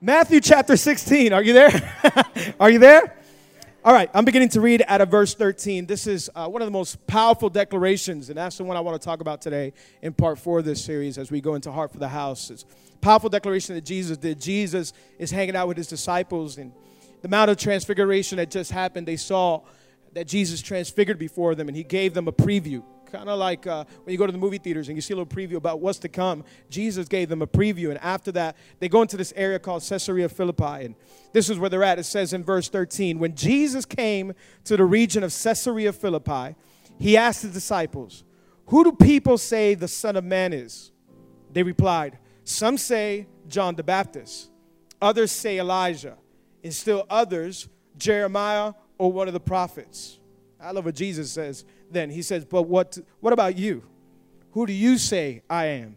Matthew chapter 16. Are you there? Are you there? All right, I'm beginning to read at a verse 13. This is uh, one of the most powerful declarations, and that's the one I want to talk about today in part four of this series as we go into Heart for the House. It's powerful declaration that Jesus did. Jesus is hanging out with his disciples, and the Mount of Transfiguration that just happened, they saw that Jesus transfigured before them, and he gave them a preview. Kind of like uh, when you go to the movie theaters and you see a little preview about what's to come. Jesus gave them a preview, and after that, they go into this area called Caesarea Philippi, and this is where they're at. It says in verse 13, when Jesus came to the region of Caesarea Philippi, he asked the disciples, "Who do people say the Son of Man is?" They replied, "Some say John the Baptist, others say Elijah, and still others Jeremiah or one of the prophets." I love what Jesus says then. He says, But what, what about you? Who do you say I am?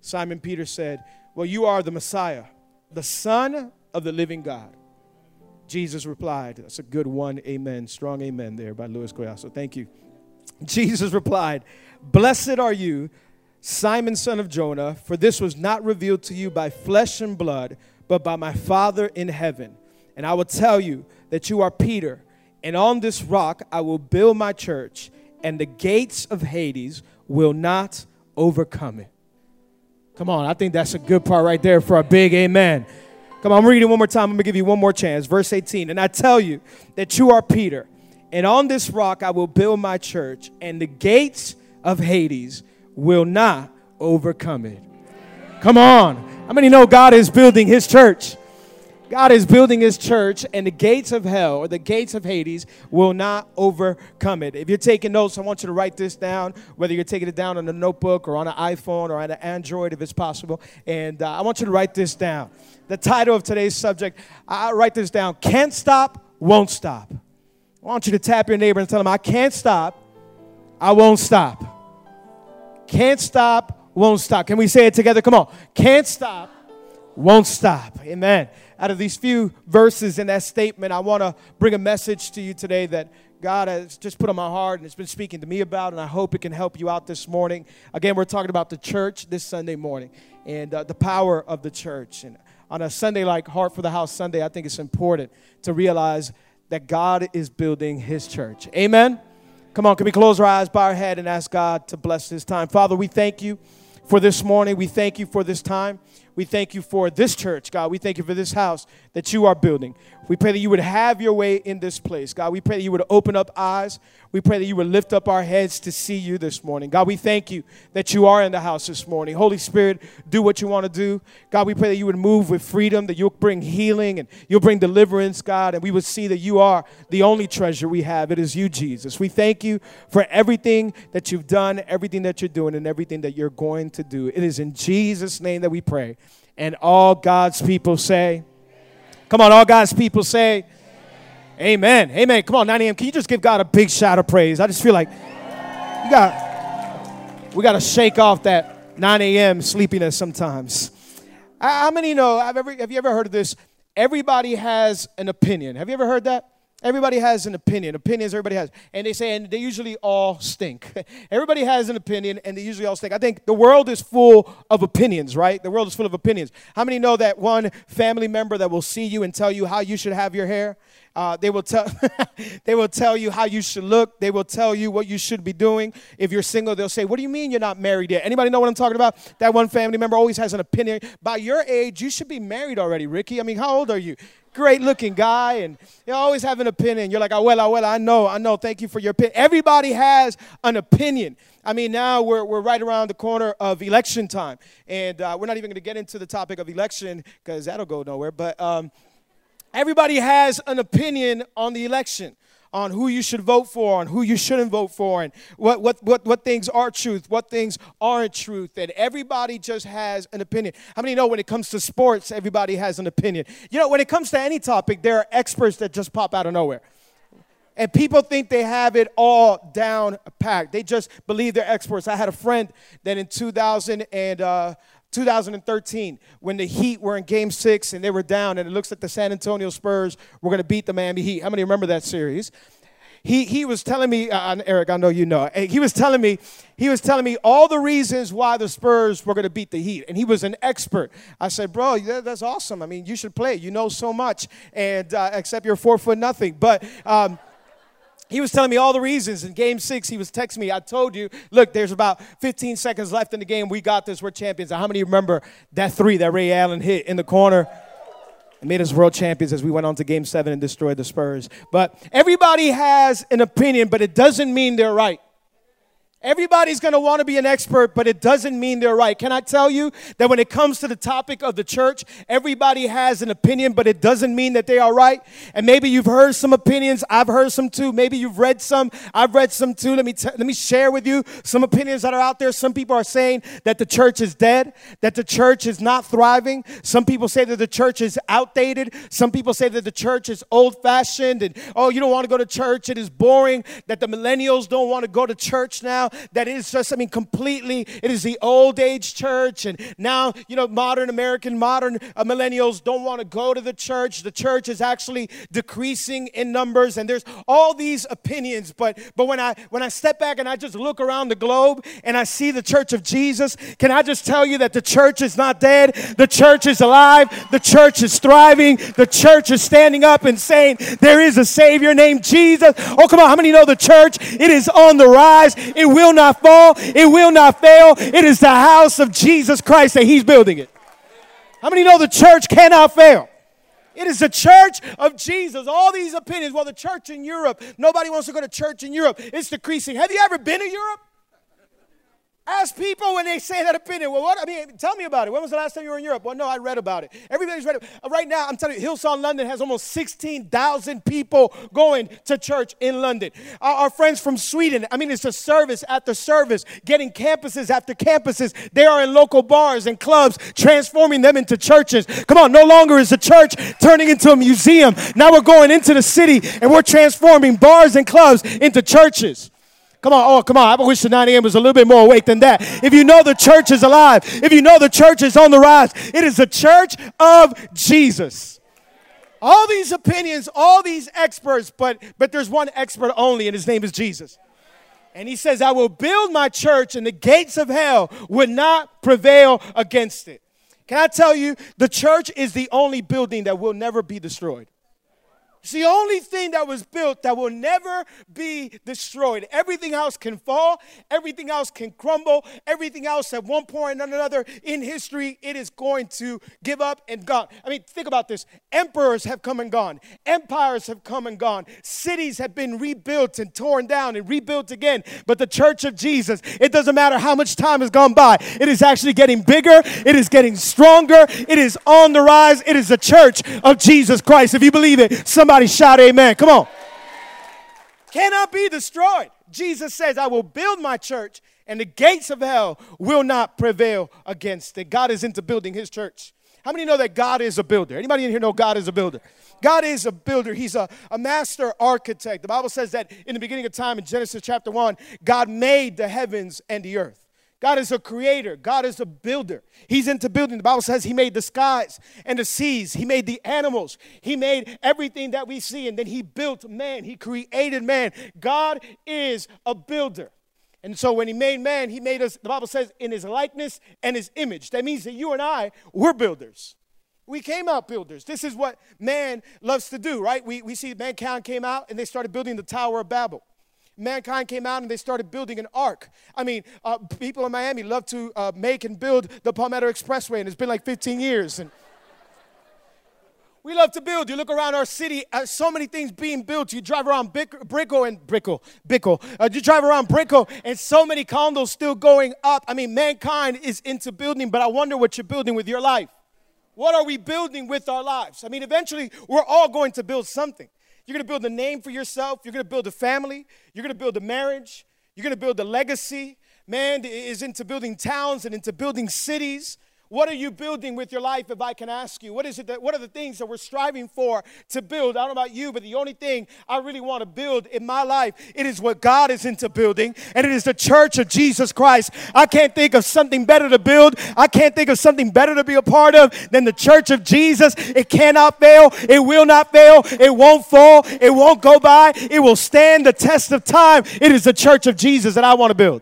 Simon Peter said, Well, you are the Messiah, the Son of the living God. Jesus replied, That's a good one. Amen. Strong amen there by Luis Collazo. Thank you. Jesus replied, Blessed are you, Simon, son of Jonah, for this was not revealed to you by flesh and blood, but by my Father in heaven. And I will tell you that you are Peter, and on this rock I will build my church and the gates of Hades will not overcome it. Come on, I think that's a good part right there for a big amen. Come on, I'm reading one more time. I'm gonna give you one more chance. Verse 18. And I tell you that you are Peter, and on this rock I will build my church, and the gates of Hades will not overcome it. Come on. How many know God is building his church? God is building his church, and the gates of hell or the gates of Hades will not overcome it. If you're taking notes, I want you to write this down, whether you're taking it down on a notebook or on an iPhone or on an Android if it's possible. And uh, I want you to write this down. The title of today's subject, I write this down Can't Stop, Won't Stop. I want you to tap your neighbor and tell him, I can't stop, I won't stop. Can't stop, won't stop. Can we say it together? Come on. Can't stop, won't stop. Amen out of these few verses in that statement, I want to bring a message to you today that God has just put on my heart and it's been speaking to me about, and I hope it can help you out this morning. Again, we're talking about the church this Sunday morning and uh, the power of the church. And on a Sunday like Heart for the House Sunday, I think it's important to realize that God is building His church. Amen? Come on, can we close our eyes, bow our head, and ask God to bless this time? Father, we thank you for this morning. We thank you for this time. We thank you for this church, God. We thank you for this house that you are building. We pray that you would have your way in this place, God. We pray that you would open up eyes. We pray that you would lift up our heads to see you this morning. God, we thank you that you are in the house this morning. Holy Spirit, do what you want to do. God, we pray that you would move with freedom, that you'll bring healing and you'll bring deliverance, God, and we would see that you are the only treasure we have. It is you, Jesus. We thank you for everything that you've done, everything that you're doing, and everything that you're going to do. It is in Jesus' name that we pray. And all God's people say, Come on, all God's people say, Amen. Amen. Amen. Come on, 9 a.m. Can you just give God a big shout of praise? I just feel like you got we got to shake off that 9 a.m. sleepiness sometimes. How many know? Have, ever, have you ever heard of this? Everybody has an opinion. Have you ever heard that? Everybody has an opinion. Opinions, everybody has. And they say, and they usually all stink. everybody has an opinion, and they usually all stink. I think the world is full of opinions, right? The world is full of opinions. How many know that one family member that will see you and tell you how you should have your hair? Uh, they will tell they will tell you how you should look. They will tell you what you should be doing. If you're single, they'll say, "What do you mean you're not married yet?" Anybody know what I'm talking about? That one family member always has an opinion. By your age, you should be married already, Ricky. I mean, how old are you? Great looking guy and you always have an opinion. You're like, oh, well, oh, well, I know, I know. Thank you for your opinion. Everybody has an opinion. I mean, now we're, we're right around the corner of election time. And uh, we're not even going to get into the topic of election because that'll go nowhere. But um, everybody has an opinion on the election on who you should vote for, on who you shouldn't vote for, and what, what, what, what things are truth, what things aren't truth. And everybody just has an opinion. How many know when it comes to sports, everybody has an opinion? You know, when it comes to any topic, there are experts that just pop out of nowhere. And people think they have it all down packed. They just believe they're experts. I had a friend that in 2000 and uh, 2013 when the Heat were in game six and they were down, and it looks like the San Antonio Spurs were going to beat the Miami Heat. How many remember that series? he, he was telling me, uh, Eric, I know you know, he was telling me, he was telling me all the reasons why the Spurs were going to beat the Heat. And he was an expert. I said, bro, that, that's awesome. I mean, you should play. You know so much. And uh, except you're four foot nothing. But, um, he was telling me all the reasons. In game six, he was texting me. I told you, look, there's about 15 seconds left in the game. We got this. We're champions. How many remember that three that Ray Allen hit in the corner? and made us world champions as we went on to game seven and destroyed the Spurs. But everybody has an opinion, but it doesn't mean they're right. Everybody's going to want to be an expert, but it doesn't mean they're right. Can I tell you that when it comes to the topic of the church, everybody has an opinion, but it doesn't mean that they are right? And maybe you've heard some opinions. I've heard some too. Maybe you've read some. I've read some too. Let me, t- let me share with you some opinions that are out there. Some people are saying that the church is dead, that the church is not thriving. Some people say that the church is outdated. Some people say that the church is old fashioned and, oh, you don't want to go to church. It is boring, that the millennials don't want to go to church now that is just, I mean, completely, it is the old age church. And now, you know, modern American, modern uh, millennials don't want to go to the church. The church is actually decreasing in numbers. And there's all these opinions. But, but when, I, when I step back and I just look around the globe and I see the church of Jesus, can I just tell you that the church is not dead? The church is alive. The church is thriving. The church is standing up and saying, There is a Savior named Jesus. Oh, come on. How many know the church? It is on the rise. It will not fall, it will not fail. It is the house of Jesus Christ that He's building it. How many know the church cannot fail? It is the church of Jesus. All these opinions. Well, the church in Europe, nobody wants to go to church in Europe. It's decreasing. Have you ever been to Europe? Ask people when they say that opinion. Well, what? I mean, tell me about it. When was the last time you were in Europe? Well, no, I read about it. Everybody's read it. Uh, right now, I'm telling you, Hillsong London has almost 16,000 people going to church in London. Our, our, friends from Sweden, I mean, it's a service after service, getting campuses after campuses. They are in local bars and clubs, transforming them into churches. Come on, no longer is the church turning into a museum. Now we're going into the city and we're transforming bars and clubs into churches. Come on, oh, come on. I wish the 9 a.m. was a little bit more awake than that. If you know the church is alive, if you know the church is on the rise, it is the church of Jesus. All these opinions, all these experts, but but there's one expert only, and his name is Jesus. And he says, I will build my church, and the gates of hell will not prevail against it. Can I tell you, the church is the only building that will never be destroyed. It's the only thing that was built that will never be destroyed. Everything else can fall, everything else can crumble, everything else at one point or another in history, it is going to give up and gone. I mean, think about this emperors have come and gone, empires have come and gone, cities have been rebuilt and torn down and rebuilt again. But the church of Jesus, it doesn't matter how much time has gone by, it is actually getting bigger, it is getting stronger, it is on the rise. It is the church of Jesus Christ. If you believe it, some Somebody shout amen. Come on. Cannot be destroyed. Jesus says, I will build my church and the gates of hell will not prevail against it. God is into building his church. How many know that God is a builder? Anybody in here know God is a builder? God is a builder. He's a, a master architect. The Bible says that in the beginning of time in Genesis chapter 1, God made the heavens and the earth. God is a creator. God is a builder. He's into building. The Bible says He made the skies and the seas. He made the animals. He made everything that we see. And then He built man. He created man. God is a builder. And so when He made man, He made us, the Bible says, in His likeness and His image. That means that you and I, we're builders. We came out builders. This is what man loves to do, right? We, we see mankind came out and they started building the Tower of Babel mankind came out and they started building an ark. I mean, uh, people in Miami love to uh, make and build the Palmetto Expressway, and it's been like 15 years. And we love to build. You look around our city, uh, so many things being built. You drive around Brickell and Brickell, Bickell. Uh, you drive around Brickell, and so many condos still going up. I mean, mankind is into building, but I wonder what you're building with your life. What are we building with our lives? I mean, eventually, we're all going to build something. You're going to build a name for yourself. You're going to build a family. You're going to build a marriage. You're going to build a legacy. Man is into building towns and into building cities. What are you building with your life, if I can ask you? What is it that, what are the things that we're striving for to build? I don't know about you, but the only thing I really want to build in my life, it is what God is into building, and it is the church of Jesus Christ. I can't think of something better to build. I can't think of something better to be a part of than the church of Jesus. It cannot fail. It will not fail. It won't fall. It won't go by. It will stand the test of time. It is the church of Jesus that I want to build.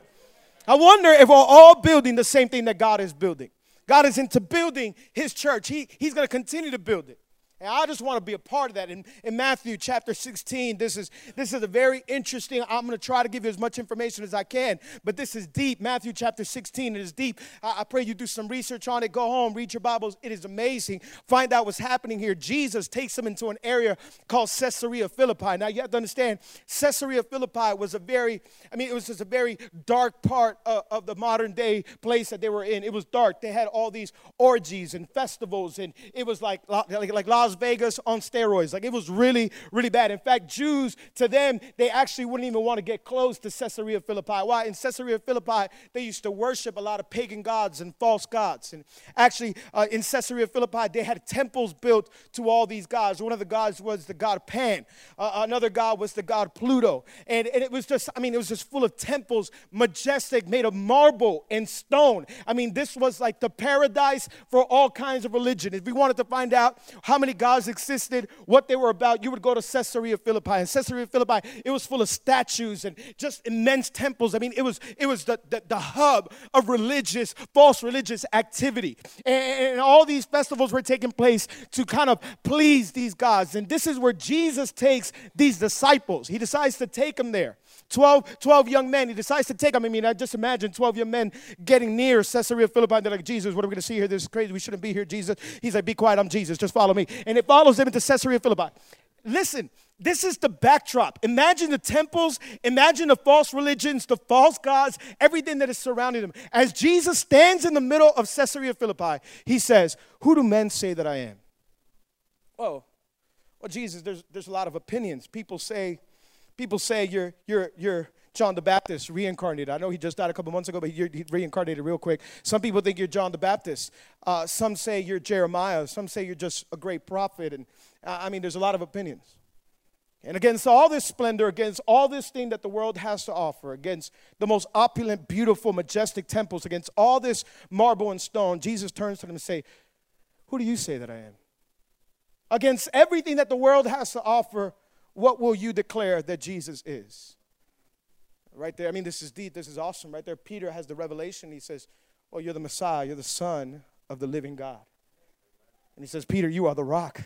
I wonder if we're all building the same thing that God is building. God is into building his church. He, he's going to continue to build it. And I just want to be a part of that. In, in Matthew chapter 16, this is, this is a very interesting, I'm going to try to give you as much information as I can, but this is deep. Matthew chapter 16, it is deep. I, I pray you do some research on it. Go home, read your Bibles. It is amazing. Find out what's happening here. Jesus takes them into an area called Caesarea Philippi. Now, you have to understand, Caesarea Philippi was a very, I mean, it was just a very dark part of, of the modern day place that they were in. It was dark. They had all these orgies and festivals, and it was like, like, like Las Vegas on steroids. Like it was really, really bad. In fact, Jews, to them, they actually wouldn't even want to get close to Caesarea Philippi. Why? In Caesarea Philippi, they used to worship a lot of pagan gods and false gods. And actually, uh, in Caesarea Philippi, they had temples built to all these gods. One of the gods was the god Pan, uh, another god was the god Pluto. And, and it was just, I mean, it was just full of temples, majestic, made of marble and stone. I mean, this was like the paradise for all kinds of religion. If we wanted to find out how many gods existed, what they were about, you would go to Caesarea Philippi. And Caesarea Philippi, it was full of statues and just immense temples. I mean, it was it was the, the, the hub of religious, false religious activity. And, and all these festivals were taking place to kind of please these gods. And this is where Jesus takes these disciples. He decides to take them there. 12, 12 young men. He decides to take them. I mean, I just imagine 12 young men getting near Caesarea Philippi. And they're like, Jesus, what are we going to see here? This is crazy. We shouldn't be here, Jesus. He's like, be quiet. I'm Jesus. Just follow me. And it follows them into Caesarea Philippi. Listen, this is the backdrop. Imagine the temples, imagine the false religions, the false gods, everything that is surrounding them. As Jesus stands in the middle of Caesarea Philippi, he says, Who do men say that I am? Oh, well, Jesus, there's, there's a lot of opinions. People say, People say you're, you're, you're John the Baptist reincarnated. I know he just died a couple months ago, but he, reincarnated real quick. Some people think you're John the Baptist. Uh, some say you're Jeremiah. Some say you're just a great prophet. And uh, I mean, there's a lot of opinions. And against all this splendor, against all this thing that the world has to offer, against the most opulent, beautiful, majestic temples, against all this marble and stone, Jesus turns to them and say, "Who do you say that I am?" Against everything that the world has to offer, what will you declare that Jesus is? Right there, I mean, this is deep, this is awesome. Right there, Peter has the revelation. He says, Oh, you're the Messiah, you're the Son of the living God. And he says, Peter, you are the rock.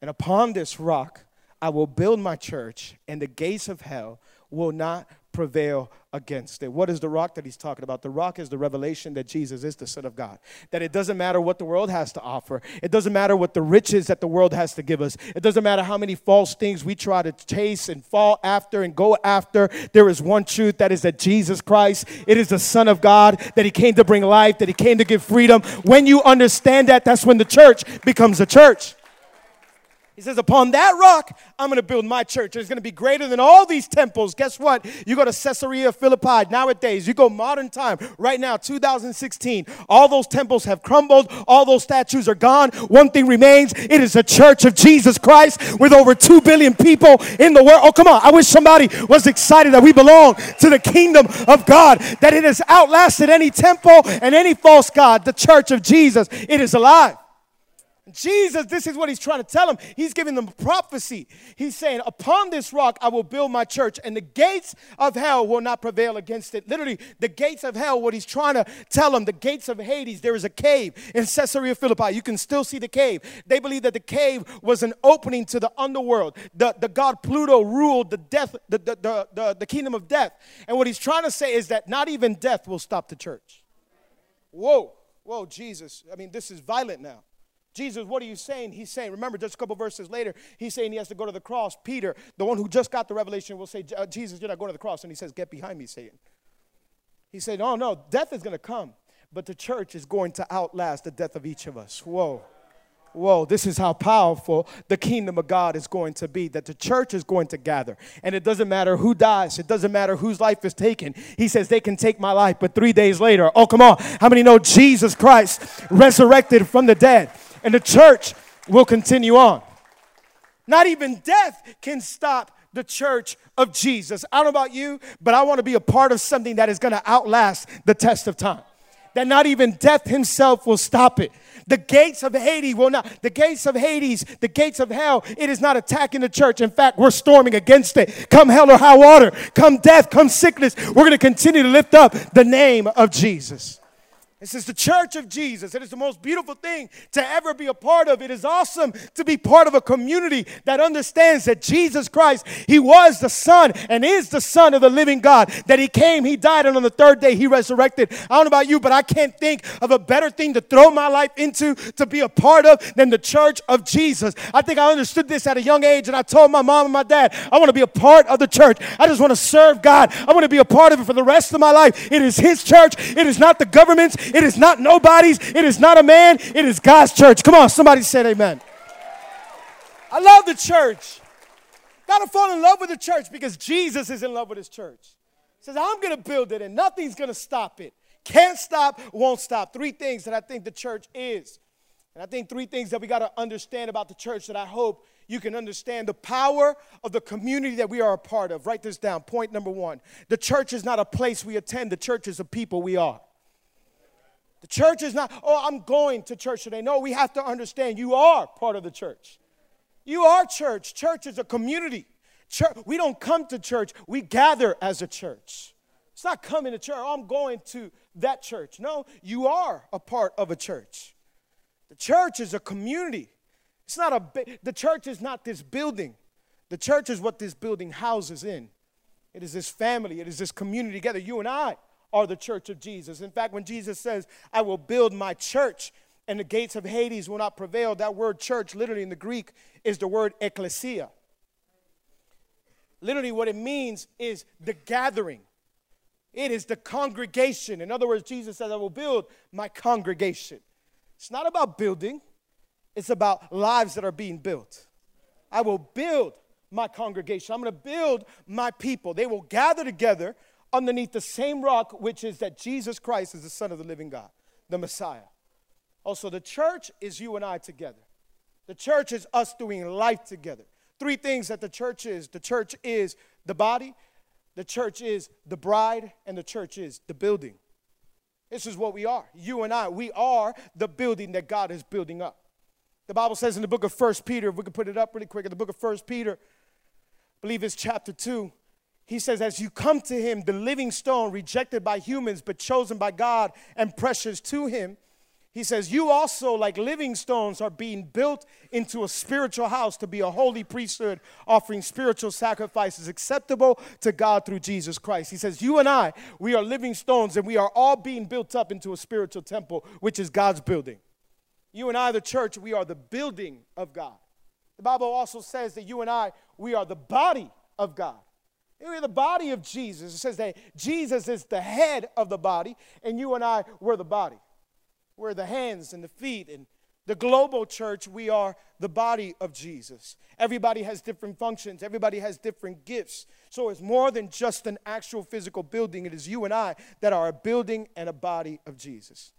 And upon this rock, I will build my church, and the gates of hell will not prevail against it. What is the rock that he's talking about? The rock is the revelation that Jesus is the Son of God. That it doesn't matter what the world has to offer, it doesn't matter what the riches that the world has to give us, it doesn't matter how many false things we try to chase and fall after and go after. There is one truth that is that Jesus Christ, it is the Son of God, that he came to bring life, that he came to give freedom. When you understand that, that's when the church becomes a church. He says, Upon that rock, I'm going to build my church. It's going to be greater than all these temples. Guess what? You go to Caesarea Philippi nowadays, you go modern time, right now, 2016. All those temples have crumbled, all those statues are gone. One thing remains it is a church of Jesus Christ with over 2 billion people in the world. Oh, come on. I wish somebody was excited that we belong to the kingdom of God, that it has outlasted any temple and any false God. The church of Jesus, it is alive. Jesus, this is what he's trying to tell them. He's giving them prophecy. He's saying, Upon this rock I will build my church, and the gates of hell will not prevail against it. Literally, the gates of hell, what he's trying to tell them, the gates of Hades, there is a cave in Caesarea Philippi. You can still see the cave. They believe that the cave was an opening to the underworld. The, the god Pluto ruled the death, the, the, the, the, the kingdom of death. And what he's trying to say is that not even death will stop the church. Whoa, whoa, Jesus. I mean, this is violent now. Jesus, what are you saying? He's saying, remember, just a couple verses later, he's saying he has to go to the cross. Peter, the one who just got the revelation, will say, uh, Jesus, you're not going to the cross. And he says, Get behind me, Satan. He said, Oh, no, death is going to come, but the church is going to outlast the death of each of us. Whoa. whoa, this is how powerful the kingdom of God is going to be, that the church is going to gather. And it doesn't matter who dies, it doesn't matter whose life is taken. He says they can take my life, but three days later, oh, come on, how many know Jesus Christ resurrected from the dead? And the church will continue on. Not even death can stop the church of Jesus. I don't know about you, but I want to be a part of something that is going to outlast the test of time. That not even death himself will stop it. The gates of Hades will not, the gates of Hades, the gates of hell, it is not attacking the church. In fact, we're storming against it. Come hell or high water, come death, come sickness. We're going to continue to lift up the name of Jesus. This is the church of Jesus. It is the most beautiful thing to ever be a part of. It is awesome to be part of a community that understands that Jesus Christ, He was the Son and is the Son of the living God. That He came, He died, and on the third day He resurrected. I don't know about you, but I can't think of a better thing to throw my life into, to be a part of, than the church of Jesus. I think I understood this at a young age, and I told my mom and my dad, I want to be a part of the church. I just want to serve God. I want to be a part of it for the rest of my life. It is His church, it is not the government's. It is not nobody's. It is not a man. It is God's church. Come on, somebody said amen. I love the church. Got to fall in love with the church because Jesus is in love with his church. He says, I'm to build it and nothing's to stop it. Can't stop, won't stop. Three things that I think the church is. And I think three things that we got to understand about the church that I hope you can understand the power of the community that we are a part of. Write this down. Point number one the church is not a place we attend, the church is a people we are. The church is not, oh, I'm going to church today. No, we have to understand you are part of the church. You are church. Church is a community. Church, we don't come to church, we gather as a church. It's not coming to church, oh, I'm going to that church. No, you are a part of a church. The church is a community. It's not a the church is not this building. The church is what this building houses in. It is this family, it is this community together. You and I are the church of Jesus. In fact, when Jesus says, I will build my church and the gates of Hades will not prevail, that word church, literally in the Greek, is the word ecclesia. Literally, what it means is the gathering. It is the congregation. In other words, Jesus says, I will build my congregation. It's not about building, it's about lives that are being built. I will build my congregation. I'm going to build my people. They will gather together underneath the same rock, which is that Jesus Christ is the Son of the living God, the Messiah. Also, the church is you and I together. The church is us doing life together. Three things that the church is the church is the body, the church is the bride, and the church is the building. This is what we are. You and I, we are the building that God is building up. The Bible says in the book of First Peter, if we could put it up really quick, in the book of First Peter, I believe it's chapter 2, he says, As you come to him, the living stone, rejected by humans, but chosen by God and precious to him, he says, You also, like living stones, are being built into a spiritual house to be a holy priesthood, offering spiritual sacrifices acceptable to God through Jesus Christ. He says, You and I, we are living stones, and we are all being built up into a spiritual temple, which is God's building. You and I, the church, we are the building of God. The Bible also says that you and I, we are the body of God. We're the body of Jesus. It says that Jesus is the head of the body, and you and I, we're the body. We're the hands and the feet. And the global church, we are the body of Jesus. Everybody has different functions, everybody has different gifts. So it's more than just an actual physical building. It is you and I that are a building and a body of Jesus.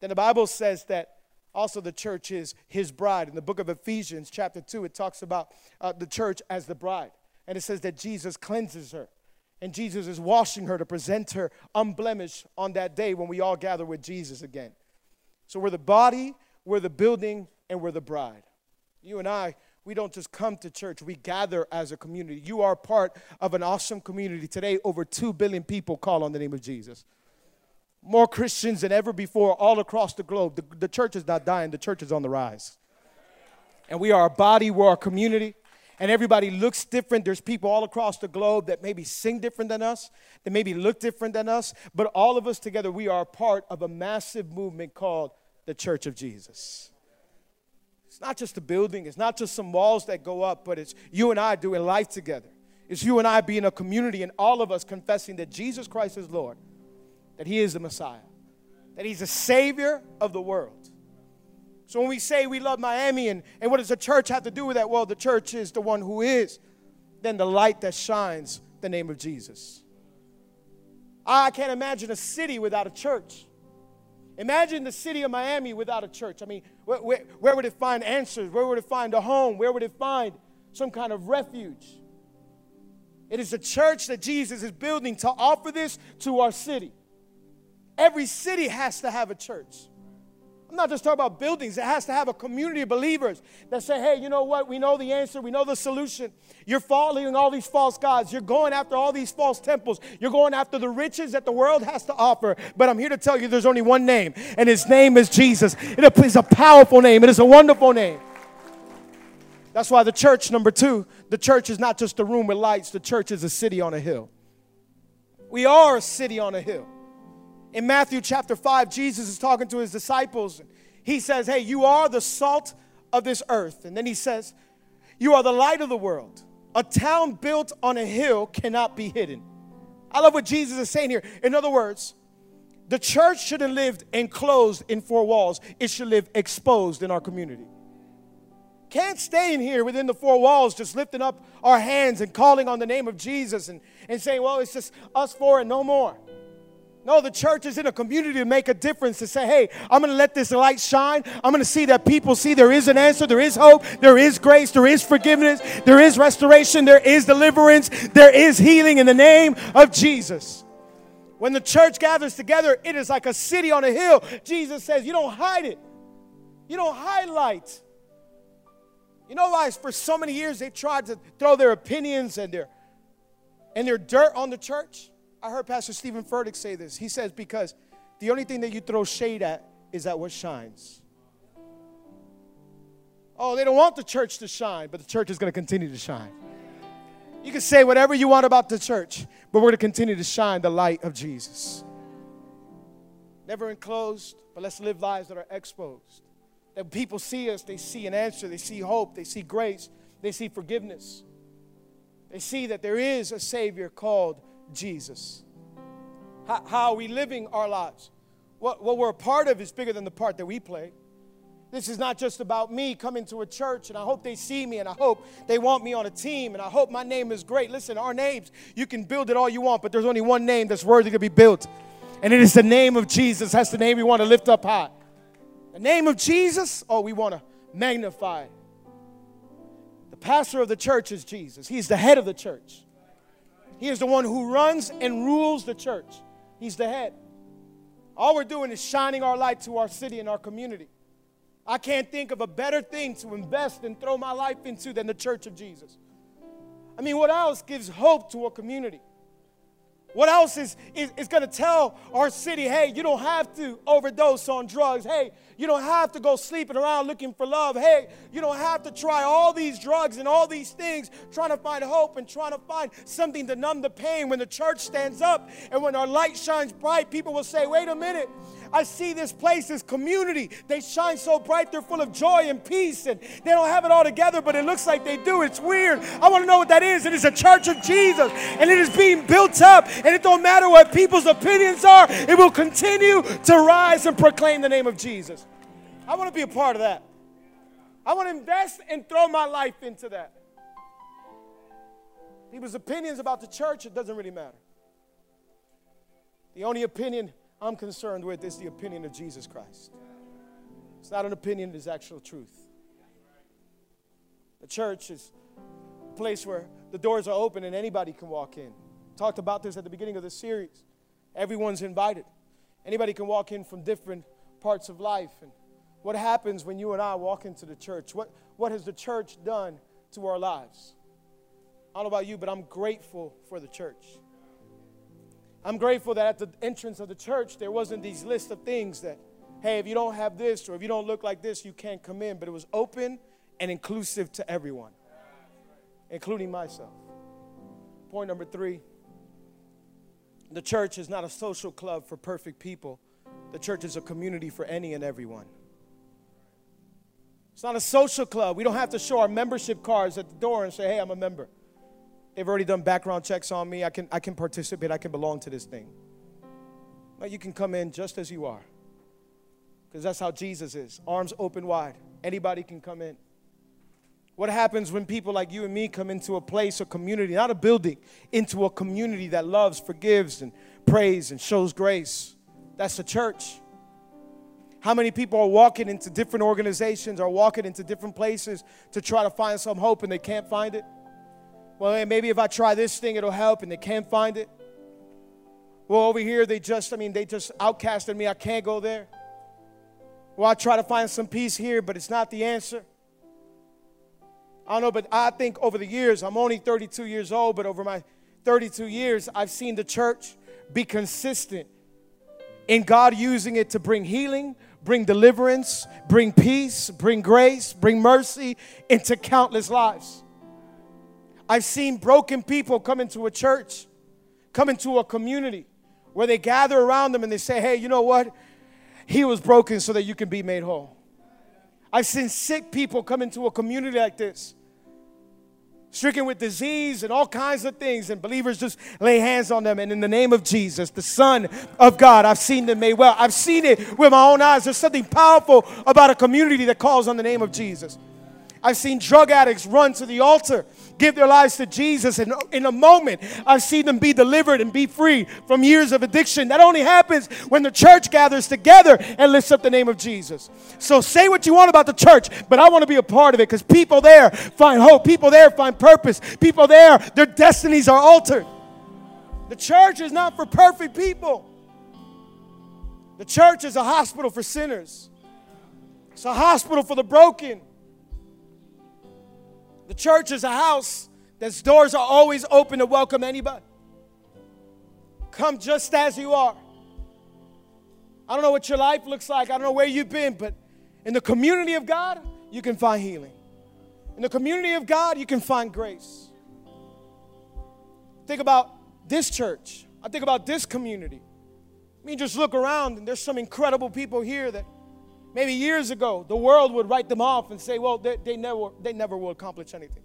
Then the Bible says that also the church is his bride. In the book of Ephesians, chapter 2, it talks about uh, the church as the bride. And it says that Jesus cleanses her. And Jesus is washing her to present her unblemished on that day when we all gather with Jesus again. So we're the body, we're the building, and we're the bride. You and I, we don't just come to church, we gather as a community. You are part of an awesome community. Today, over 2 billion people call on the name of Jesus. More Christians than ever before, all across the globe. The, the church is not dying, the church is on the rise. And we are a body, we're a community and everybody looks different. There's people all across the globe that maybe sing different than us, that maybe look different than us, but all of us together, we are part of a massive movement called the Church of Jesus. It's not just a building, it's not just some walls that go up, but it's you and I doing life together. It's you and I being a community and all of us confessing that Jesus Christ is Lord, that He is the Messiah, that He's the Savior of the world. So when we say we love Miami and, and what does the church have to do with that? Well, the church is the one who is then the light that shines the name of Jesus. I can't imagine a city without a church. Imagine the city of Miami without a church. I mean, where, where, where, would it find answers? Where would it find a home? Where would it find some kind of refuge? It is a church that Jesus is building to offer this to our city. Every city has to have a church. I'm not just talking about buildings, it has to have a community of believers that say, hey, you know what? We know the answer, we know the solution. You're following all these false gods, you're going after all these false temples, you're going after the riches that the world has to offer. But I'm here to tell you there's only one name, and his name is Jesus. It is a powerful name, it is a wonderful name. That's why the church, number two, the church is not just a room with lights, the church is a city on a hill. We are a city on a hill. In Matthew chapter 5, Jesus is talking to his disciples. He says, Hey, you are the salt of this earth. And then he says, You are the light of the world. A town built on a hill cannot be hidden. I love what Jesus is saying here. In other words, the church shouldn't live enclosed in four walls, it should live exposed in our community. Can't stay in here within the four walls just lifting up our hands and calling on the name of Jesus and, and saying, well, it's just us four and no more. No, the church is in a community to make a difference, to say, hey, I'm going to let this light shine. I'm going to see that people see there is an answer, there is hope, there is grace, there is forgiveness, there is restoration, there is deliverance, there is healing in the name of Jesus. When the church gathers together, it is like a city on a hill. Jesus says, you don't hide it, you don't highlight. You know why? For so many years they tried to throw their opinions and their and their dirt on the church. I heard Pastor Steven Furtick say this. He says, because the only thing that you throw shade at is at what shines. Oh, they don't want the church to shine, but the church is going to continue to shine. You can say whatever you want about the church, but we're going to continue to shine the light of Jesus. Never enclosed, but let's live lives that are exposed. That people see us, they see an answer, they see hope, they see grace, they see forgiveness. They see that there is a Savior called Jesus. How, how, are we living our lives? What, what we're a part of is bigger than the part that we play. This is not just about me coming to a church and I hope they see me and I hope they want me on a team and I hope my name is great. Listen, our names, you can build it all you want, but there's only one name that's worthy to be built. And it is the name of Jesus. That's the name we want to lift up high. The name of Jesus, oh, we want to magnify. The pastor of the church is Jesus. He's the head of the church. He is the one who runs and rules the church. He's the head. All we're doing is shining our light to our city and our community. I can't think of a better thing to invest and throw my life into than the church of Jesus. I mean, what else gives hope to a community? What else is, is, is going to tell our city, hey, you don't have to overdose on drugs. Hey, you don't have to go sleeping around looking for love. Hey, you don't have to try all these drugs and all these things trying to find hope and trying to find something to numb the pain. When the church stands up and when our light shines bright, people will say, wait a minute, I see this place, this community. They shine so bright, they're full of joy and peace, and they don't have it all together, but it looks like they do. It's weird. I want to know what that is. It is a church of Jesus, and it is being built up, and it don't matter what people's opinions are, it will continue to rise and proclaim the name of Jesus. I want to be a part of that. I want to invest and throw my life into that. People's opinions about the church, it doesn't really matter. The only opinion I'm concerned with is the opinion of Jesus Christ. It's not an opinion, it is actual truth. The church is a place where the doors are open and anybody can walk in. Talked about this at the beginning of the series. Everyone's invited. Anybody can walk in from different parts of life. And what happens when you and I walk into the church? What, what has the church done to our lives? I don't know about you, but I'm grateful for the church. I'm grateful that at the entrance of the church, there wasn't these lists of things that, hey, if you don't have this or if you don't look like this, you can't come in. But it was open and inclusive to everyone, including myself. Point number three the church is not a social club for perfect people, the church is a community for any and everyone. It's not a social club. We don't have to show our membership cards at the door and say, hey, I'm a member. They've already done background checks on me. I can, I can participate. I can belong to this thing. But you can come in just as you are. Because that's how Jesus is arms open wide. Anybody can come in. What happens when people like you and me come into a place, a community, not a building, into a community that loves, forgives, and prays and shows grace? That's the church. How many people are walking into different organizations or walking into different places to try to find some hope and they can't find it? Well, maybe if I try this thing, it'll help, and they can't find it. Well, over here, they just, I mean, they just outcasted me. I can't go there. Well, I try to find some peace here, but it's not the answer. I don't know, but I think over the years, I'm only 32 years old, but over my 32 years, I've seen the church be consistent in God using it to bring healing, bring deliverance, bring peace, bring grace, bring mercy into countless lives. I've seen broken people come into a church, come into a community where they gather around them and they say, hey, you know what? He was broken so that you can be made whole. I've seen sick people come into a community like this stricken with disease and all kinds of things, and believers just lay hands on them. And in the name of Jesus, the Son of God, I've seen them made well. I've seen it with my own eyes. There's something powerful about a community that calls on the name of Jesus. I've seen drug addicts run to the altar, give their lives to Jesus, and in a moment, I've seen them be delivered and be free from years of addiction. That only happens when the church gathers together and lifts up the name of Jesus. So say what you want about the church, but I want to be a part of it because people there find hope, people there find purpose, people there, their destinies are altered. The church is not for perfect people. The church is a hospital for sinners. It's a hospital for the broken. The church is a house that's doors are always open to welcome anybody. Come just as you are. I don't know what your life looks like. I don't know where you've been, but in the community of God, you can find healing. In the community of God, you can find grace. Think about this church. I think about this community. I mean, just look around, and there's some incredible people here that Maybe years ago, the world would write them off and say, well, they, they never, they never will accomplish anything.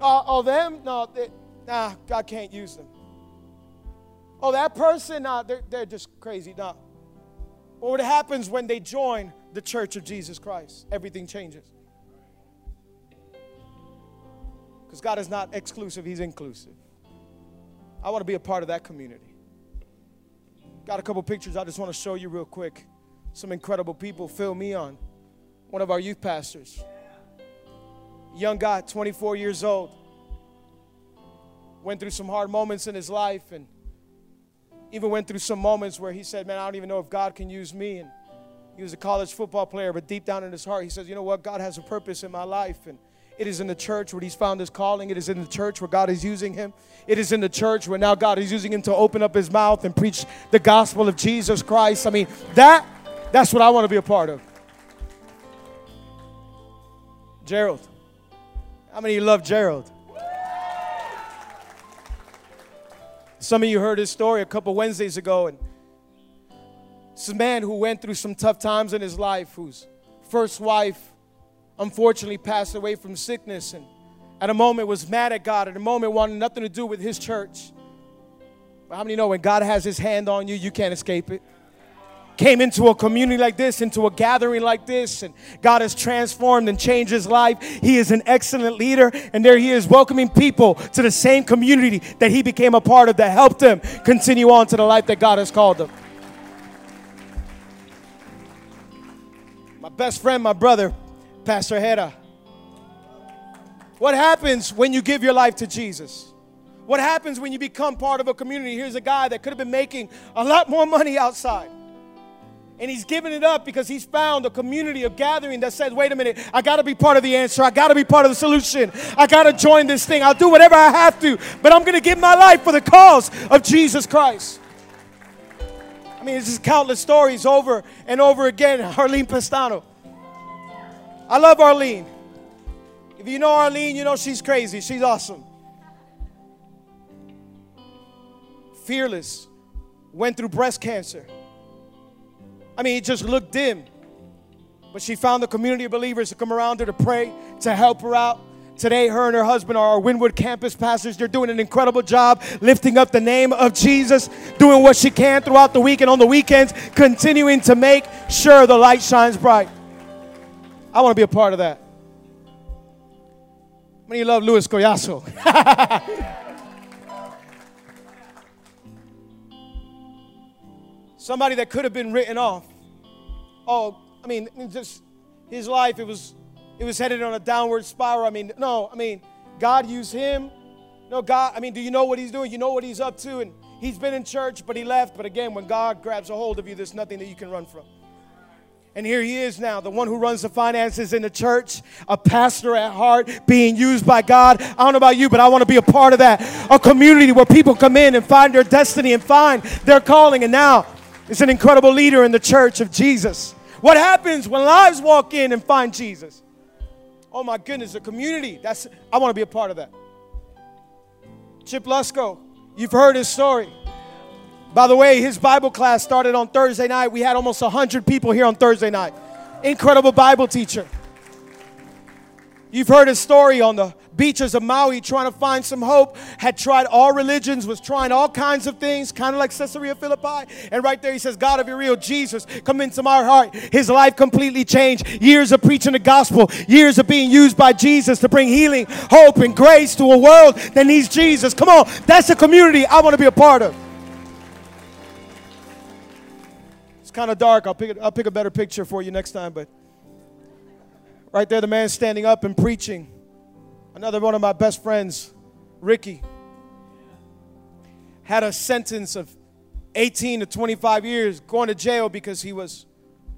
Uh, oh, them? No, they, nah, God can't use them. Oh, that person? Nah, they're, they're just crazy. Nah. What happens when they join the church of Jesus Christ? Everything changes. Because God is not exclusive, He's inclusive. I want to be a part of that community. Got a couple pictures I just want to show you real quick some incredible people. Phil Meon, one of our youth pastors. Young guy, 24 years old. Went through some hard moments in his life and even went through some moments where he said, Man, I don't even know if God can use me. And he was a college football player, but deep down in his heart, he says, You know what? God has a purpose in my life. And it is in the church where he's found his calling. It is in the church where God is using him. It is in the church where now God is using him to open up his mouth and preach the gospel of Jesus Christ. I mean, that that's what I want to be a part of. Gerald. How many of you love Gerald? Some of you heard his story a couple Wednesdays ago, and it's a man who went through some tough times in his life, whose first wife unfortunately passed away from sickness, and at a moment was mad at God, at a moment wanted nothing to do with his church. But how many know when God has his hand on you, you can't escape it? Came into a community like this, into a gathering like this, and God has transformed and changed his life. He is an excellent leader, and there he is welcoming people to the same community that he became a part of that helped them continue on to the life that God has called them. My best friend, my brother, Pastor Hera. What happens when you give your life to Jesus? What happens when you become part of a community? Here's a guy that could have been making a lot more money outside and he's given it up because he's found a community of gathering that says, wait a minute, I got to be part of the answer. I got to be part of the solution. I got to join this thing. I'll do whatever I have to, but I'm going to give my life for the cause of Jesus Christ. I mean, it's just countless stories over and over again. Arlene Pestano. I love Arlene. If you know Arlene, you know she's crazy. She's awesome. Fearless. Went through breast cancer I mean, it just looked dim. But she found the community of believers to come around her to pray, to help her out. Today, her and her husband are our Wynwood campus pastors. They're doing an incredible job lifting up the name of Jesus, doing what she can throughout the week and on the weekends, continuing to make sure the light shines bright. I want to be a part of that. How many love Luis Collazo? Somebody that could have been written off. Oh, I mean, just his life, it was it was headed on a downward spiral. I mean, no, I mean, God used him. No, God, I mean, do you know what he's doing? You know what he's up to? And he's been in church, but he left. But again, when God grabs a hold of you, there's nothing that you can run from. And here he is now, the one who runs the finances in the church, a pastor at heart, being used by God. I don't know about you, but I want to be a part of that. A community where people come in and find their destiny and find their calling. And now it's an incredible leader in the church of Jesus. What happens when lives walk in and find Jesus? Oh my goodness, a community. That's I want to be a part of that. Chip Lusko, you've heard his story. By the way, his Bible class started on Thursday night. We had almost 100 people here on Thursday night. Incredible Bible teacher. You've heard his story on the beaches of Maui trying to find some hope, had tried all religions, was trying all kinds of things, kind of like Caesarea Philippi. And right there he says, God, if you're real, Jesus, come into my heart. His life completely changed. Years of preaching the gospel, years of being used by Jesus to bring healing, hope, and grace to a world that needs Jesus. Come on, that's a community I want to be a part of. It's kind of dark. I'll pick, it, I'll pick a better picture for you next time, but right there, the man standing up and preaching Another one of my best friends, Ricky, had a sentence of 18 to 25 years going to jail because he was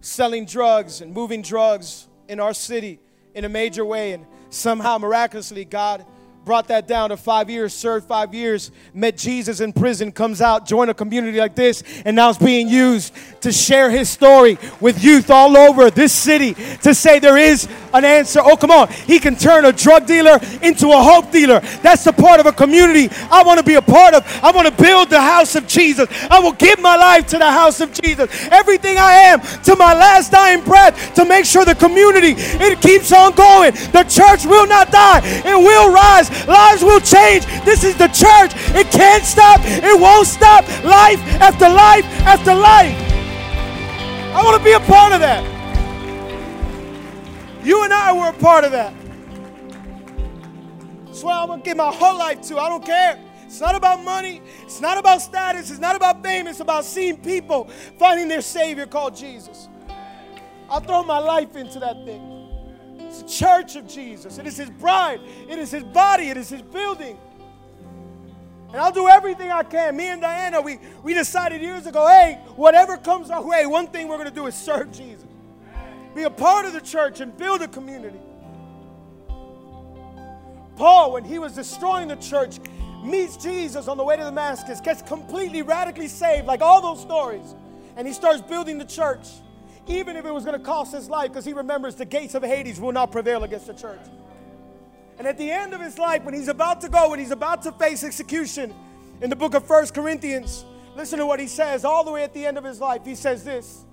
selling drugs and moving drugs in our city in a major way. And somehow, miraculously, God brought that down to five years, served five years, met Jesus in prison, comes out, joined a community like this, and now is being used to share his story with youth all over this city to say there is an answer. Oh, come on. He can turn a drug dealer into a hope dealer. That's the part of a community I want to be a part of. I want to build the house of Jesus. I will give my life to the house of Jesus. Everything I am to my last dying breath to make sure the community it keeps on going. The church will not die. It will rise. Lives will change. This is the church. It can't stop. It won't stop. Life after life after life. I want to be a part of that. You and I were a part of that. That's what I'm going to give my whole life to. I don't care. It's not about money. It's not about status. It's not about fame. It's about seeing people finding their Savior called Jesus. I'll throw my life into that thing. It's the church of Jesus. It is his bride. It is his body. It is his building. And I'll do everything I can. Me and Diana, we, we decided years ago, hey, whatever comes our way, one thing we're going to do is serve Jesus. Be a part of the church and build a community. Paul, when he was destroying the church, meets Jesus on the way to Damascus, gets completely radically saved, like all those stories, and he starts building the church even if it was going to cost his life, because he remembers the gates of Hades will not prevail against the church. And at the end of his life, when he's about to go, when he's about to face execution, in the book of First Corinthians, listen to what he says all the way at the end of his life. He says this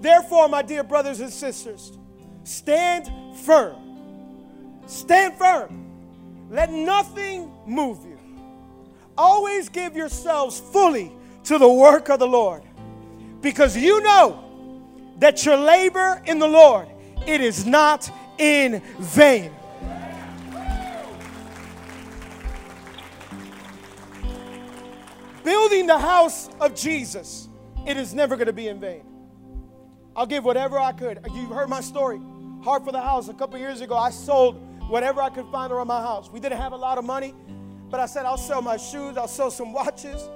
Therefore, my dear brothers and sisters, stand firm. Stand firm. Let nothing move you. Always give yourselves fully to the work of the Lord, because you know that your labor in the Lord, it is not in vain. Building the house of Jesus, it is never going to be in vain. I'll give whatever I could. You've heard my story. Heart for the house. A couple years ago, I sold whatever I could find around my house. We didn't have a lot of money, but I said, I'll sell my shoes, I'll sell some watches,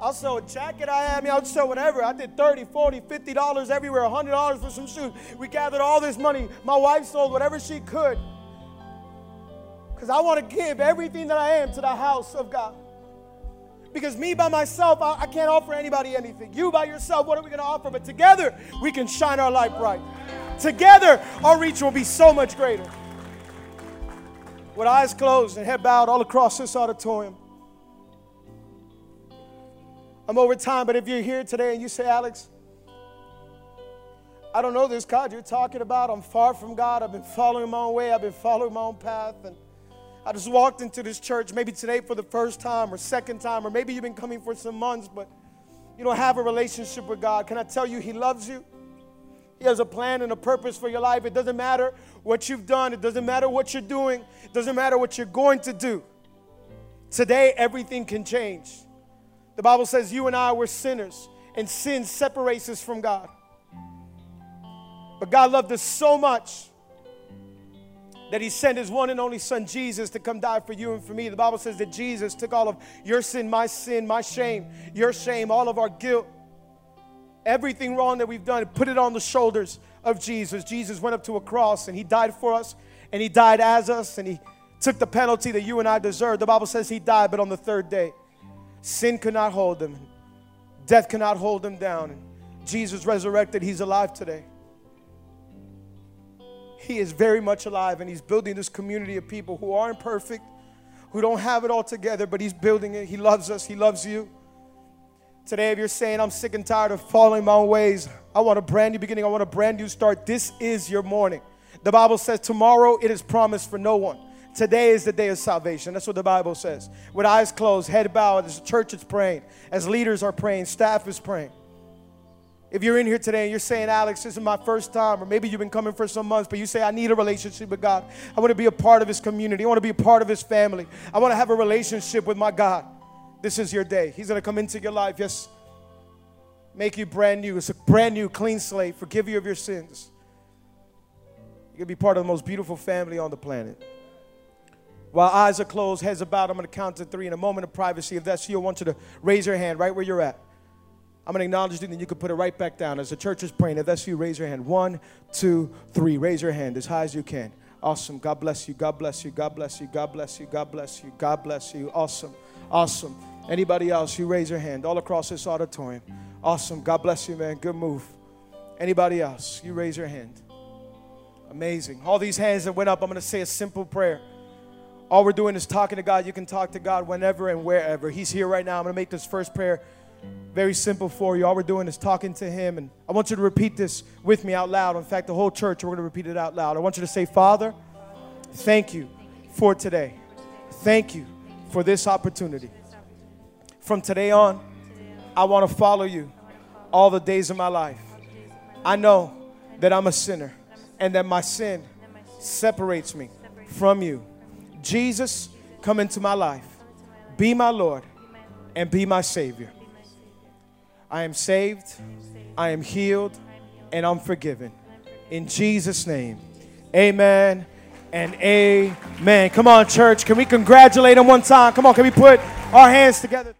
I'll sell a jacket I have. I mean, I'll sell whatever. I did 30, 40, 50 dollars everywhere, $100 for some shoes. We gathered all this money. My wife sold whatever she could. Because I want to give everything that I am to the house of God. Because me by myself, I, I can't offer anybody anything. You by yourself, what are we going to offer? But together, we can shine our light bright. Together, our reach will be so much greater. With eyes closed and head bowed all across this auditorium. I'm over time, but if you're here today and you say, Alex, I don't know this God you're talking about. I'm far from God. I've been following my own way. I've been following my own path. And I just walked into this church maybe today for the first time or second time, or maybe you've been coming for some months, but you don't have a relationship with God. Can I tell you, He loves you? He has a plan and a purpose for your life. It doesn't matter what you've done, it doesn't matter what you're doing, it doesn't matter what you're going to do. Today, everything can change. The Bible says you and I were sinners, and sin separates us from God. But God loved us so much that he sent his one and only son Jesus to come die for you and for me. The Bible says that Jesus took all of your sin, my sin, my shame, your shame, all of our guilt, everything wrong that we've done, and put it on the shoulders of Jesus. Jesus went up to a cross and he died for us and he died as us and he took the penalty that you and I deserve. The Bible says he died, but on the third day, sin could not hold them. death cannot hold them down. And Jesus resurrected, he's alive today. He is very much alive and He's building this community of people who aren't perfect, who don't have it all together, but He's building it. He loves us, He loves you. Today, if you're saying, I'm sick and tired of following my own ways, I want a brand new beginning, I want a brand new start, this is your morning. The Bible says, Tomorrow it is promised for no one. Today is the day of salvation. That's what the Bible says. With eyes closed, head bowed, as the church is praying, as leaders are praying, staff is praying. If you're in here today and you're saying, Alex, this is my first time, or maybe you've been coming for some months, but you say, I need a relationship with God. I want to be a part of His community. I want to be a part of His family. I want to have a relationship with my God. This is your day. He's going to come into your life. Yes, make you brand new. It's a brand new, clean slate. Forgive you of your sins. You're going to be part of the most beautiful family on the planet. While eyes are closed, heads are bowed, I'm going to count to three in a moment of privacy. If that's you, I want you to raise your hand right where you're at. I'm going to acknowledge you, then you can put it right back down. As the church is praying, if that's you, raise your hand. One, two, three. Raise your hand as high as you can. Awesome. God bless you. God bless you. God bless you. God bless you. God bless you. God bless you. Awesome. Awesome. Anybody else, you raise your hand all across this auditorium. Awesome. God bless you, man. Good move. Anybody else, you raise your hand. Amazing. All these hands that went up, I'm going to say a simple prayer. All we're doing is talking to God. You can talk to God whenever and wherever. He's here right now. I'm going to make this first prayer very simple for you. All we're doing is talking to Him. And I want you to repeat this with me out loud. In fact, the whole church, we're going to repeat it out loud. I want you to say, Father, thank you for today. Thank you for this opportunity. From today on, I want to follow you all the days of my life. I know that I'm a sinner and that my sin separates me from you. Jesus, come into my life. Be my Lord and be my Savior. I am saved, I am healed, and I'm forgiven. In Jesus' name, amen and amen. Come on, church. Can we congratulate him one time? Come on, can we put our hands together?